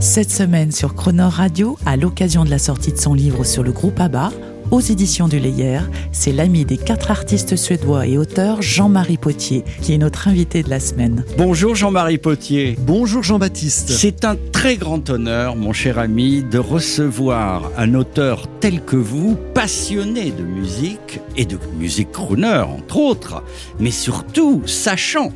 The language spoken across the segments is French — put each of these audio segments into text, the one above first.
Cette semaine sur Croner Radio, à l'occasion de la sortie de son livre sur le groupe ABBA, aux éditions du Layer, c'est l'ami des quatre artistes suédois et auteurs Jean-Marie Potier qui est notre invité de la semaine. Bonjour Jean-Marie Potier. Bonjour Jean-Baptiste. C'est un très grand honneur, mon cher ami, de recevoir un auteur tel que vous, passionné de musique et de musique crooner, entre autres, mais surtout sachant,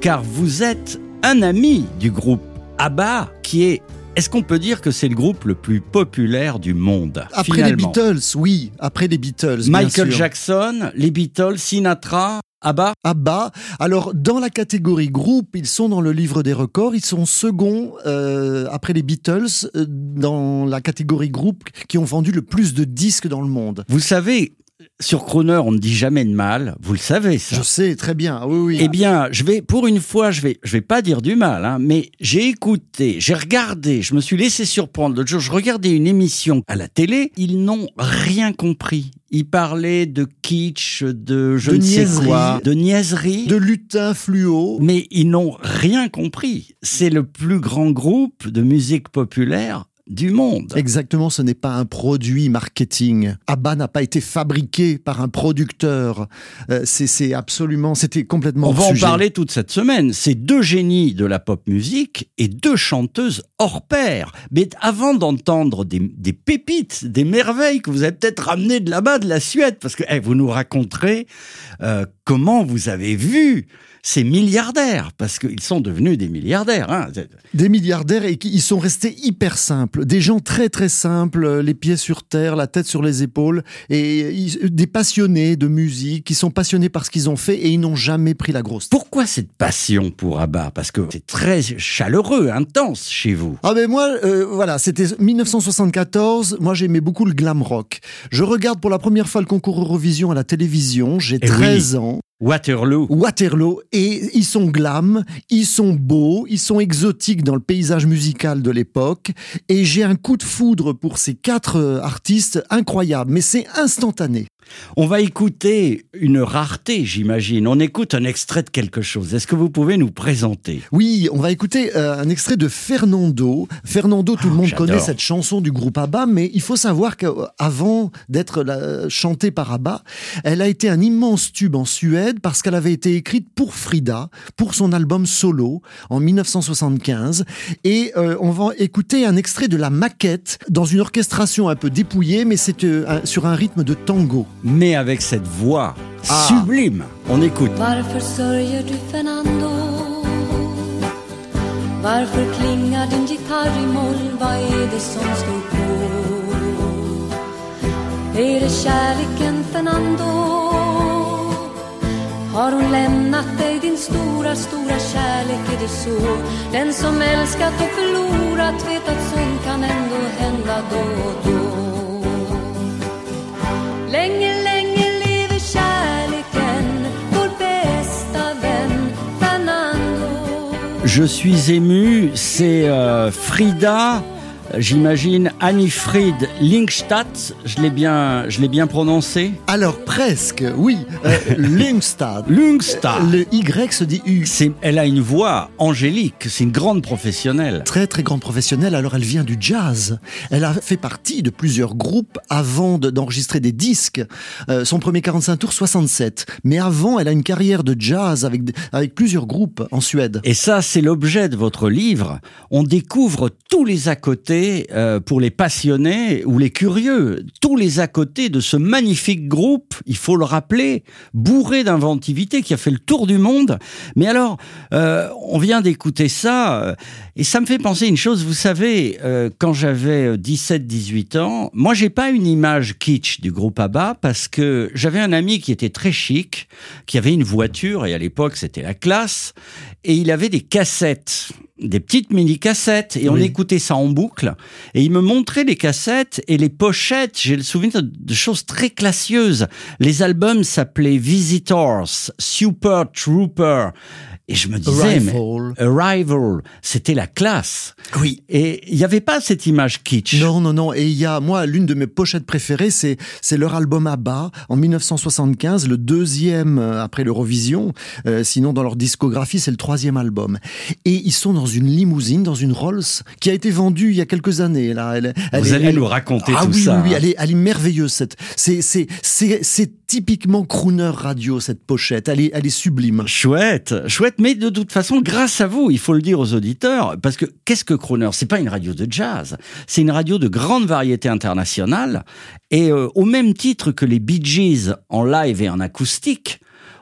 car vous êtes un ami du groupe ABBA, qui est, est-ce qu'on peut dire que c'est le groupe le plus populaire du monde Après finalement les Beatles, oui, après les Beatles. bien Michael sûr. Jackson, les Beatles, Sinatra, ABBA ABBA. Alors, dans la catégorie groupe, ils sont dans le livre des records. Ils sont seconds euh, après les Beatles euh, dans la catégorie groupe qui ont vendu le plus de disques dans le monde. Vous savez, sur Croner, on ne dit jamais de mal. Vous le savez, ça. Je sais très bien. Ah Oui, oui. Eh bien, je vais, pour une fois, je vais, je vais pas dire du mal, hein, mais j'ai écouté, j'ai regardé, je me suis laissé surprendre. L'autre jour, je regardais une émission à la télé. Ils n'ont rien compris. Ils parlaient de kitsch, de je De ne sais quoi, de niaiserie. de lutin fluo. Mais ils n'ont rien compris. C'est le plus grand groupe de musique populaire du monde. Exactement, ce n'est pas un produit marketing. ABBA n'a pas été fabriqué par un producteur. Euh, c'est absolument, c'était complètement On va en parler toute cette semaine. C'est deux génies de la pop musique et deux chanteuses hors pair. Mais avant d'entendre des, des pépites, des merveilles que vous avez peut-être ramenées de là-bas, de la Suède, parce que eh, vous nous raconterez euh, comment vous avez vu ces milliardaires, parce qu'ils sont devenus des milliardaires. Hein. Des milliardaires et qui ils sont restés hyper simples. Des gens très très simples, euh, les pieds sur terre, la tête sur les épaules. Et ils- des passionnés de musique, qui sont passionnés par ce qu'ils ont fait et ils n'ont jamais pris la grosse. Pourquoi cette passion pour ABBA? Parce que c'est très chaleureux, intense chez vous. Ah ben moi, euh, voilà, c'était 1974. Moi, j'aimais beaucoup le glam rock. Je regarde pour la première fois le concours Eurovision à la télévision. J'ai Eh oui. 13 ans. Waterloo. Waterloo et ils sont glam, ils sont beaux, ils sont exotiques dans le paysage musical de l'époque et j'ai un coup de foudre pour ces quatre euh, artistes incroyables mais c'est instantané. On va écouter une rareté, j'imagine. On écoute un extrait de quelque chose. Est-ce que vous pouvez nous présenter? Oui, on va écouter euh, un extrait de Fernando. Fernando, tout le monde Ah, j'adore. connaît cette chanson du groupe ABBA, mais il faut savoir qu'avant d'être la- chantée par ABBA, elle a été un immense tube en Suède parce qu'elle avait été écrite pour Frida, pour son album solo en 1975. Et euh, on va écouter un extrait de la maquette dans une orchestration un peu dépouillée, mais c'est euh, sur un rythme de tango. Mais avec cette voix Ah. sublime. On écoute. Varför sörjer du Fernando? Varför klingar din gitarr i moll? Vad är det som står på? Är det kärleken Fernando? Har hon lämnat dig din stora, stora kärlek? Är det så? Den som älskat och förlorat vet att sånt kan ändå hända då och då. Je suis ému. C'est euh, Frida. J'imagine Annie-Fried Linkstadt, je l'ai bien, je l'ai bien prononcé. Alors presque, oui. Euh. Lungstad. Le Y se dit U. Elle a une voix angélique. C'est une grande professionnelle. très très grande professionnelle, alors elle vient du jazz. Elle a fait partie de plusieurs groupes avant de- d'enregistrer des disques. Euh, son premier 45 tours, 67. Mais avant, elle a une carrière de jazz avec, avec plusieurs groupes en Suède. Et ça, c'est l'objet de votre livre. On découvre tous les à côté euh, pour les passionnés ou les curieux, tous les à côté de ce magnifique groupe, il faut le rappeler, bourré d'inventivité qui a fait le tour du monde. Mais alors, euh, on vient d'écouter ça euh, et ça me fait penser une chose. Vous savez, quand j'avais 17-18 ans, moi, j'ai pas une image kitsch du groupe ABBA parce que j'avais un ami qui était très chic, qui avait une voiture et à l'époque, c'était la classe et il avait des cassettes des petites mini-cassettes et on écoutait ça en boucle. Et il me montrait les cassettes et les pochettes. J'ai le souvenir de choses très classieuses. Les albums s'appelaient Visitors, Super Trooper. Et je me disais, mais Arrival. Arrival, c'était la classe. Oui. Et il n'y avait pas cette image kitsch. Non, non, non. Et il y a, moi, l'une de mes pochettes préférées, c'est, c'est leur album ABBA en 1975, le deuxième euh, après l'Eurovision. Euh, sinon, dans leur discographie, c'est le troisième album. Et ils sont dans une limousine, dans une Rolls, qui a été vendue il y a quelques années. Là, elle, elle Vous est- allez elle- nous raconter ah tout oui, ça. Oui, oui, hein. elle est, elle est merveilleuse. Cette, c'est, c'est, c'est, c'est typiquement crooner radio cette pochette. Elle est, elle est sublime. Chouette, chouette, mais de toute façon, grâce à vous, il faut le dire aux auditeurs, parce que qu'est-ce que Croner? C'est pas une radio de jazz, c'est une radio de grande variété internationale, et euh, au même titre que les Bee Gees en live et en acoustique,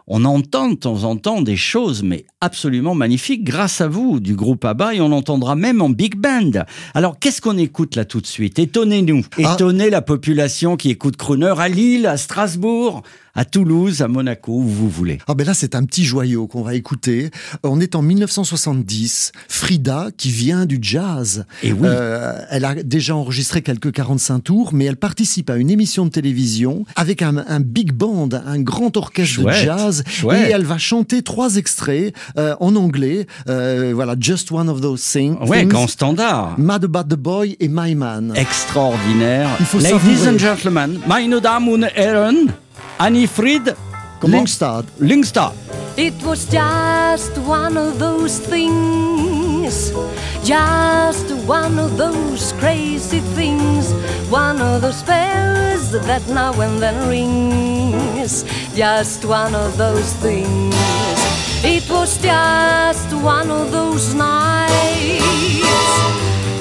on entend de temps en temps des choses, mais absolument magnifiques, grâce à vous, du groupe ABBA, et on l'entendra même en big band. Alors, qu'est-ce qu'on écoute là tout de suite? Étonnez-nous, Ah. étonnez la population qui écoute Croner à Lille, à Strasbourg, à Toulouse, à Monaco, où vous voulez. Ah ben là, c'est un petit joyau qu'on va écouter. On est en 1970. Frida, qui vient du jazz. Et oui. Euh, elle a déjà enregistré quelques 45 tours, mais elle participe à une émission de télévision avec un, un big band, un grand orchestre Chouette, de jazz. Chouette. Et elle va chanter trois extraits euh, en anglais. Euh, voilà, Just One of Those things. Ouais, things, grand standard. Mad About the Boy et My Man. Extraordinaire. Il faut Ladies savourer. and gentlemen, meine Damen und Herren, Annie Fried, comment Lyngstad. Lyngstad. It was just one of those things, just one of those crazy things, one of those that now and then rings, just one of those things. It was just one of those nights.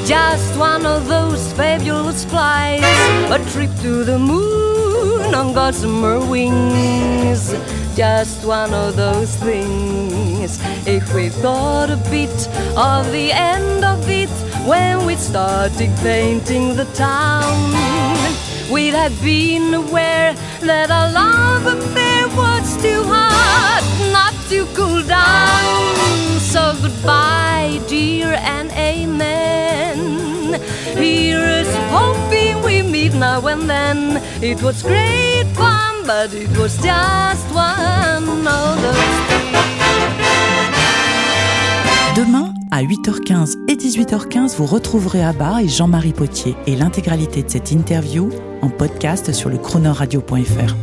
Just one of those fabulous flights, a trip to the moon on gossamer wings. Just one of those things. If we thought a bit of the end of it when we started painting the town, we'd have been aware that our love affair was too hot not to cool down. So goodbye, dear, and amen. Here's hoping we meet now and then. It was great fun, but it was just one of those things. Demain, à 8h15 et 18h15, vous retrouverez Abba et Jean-Marie Potier et l'intégralité de cette interview en podcast sur le chronoradio.fr.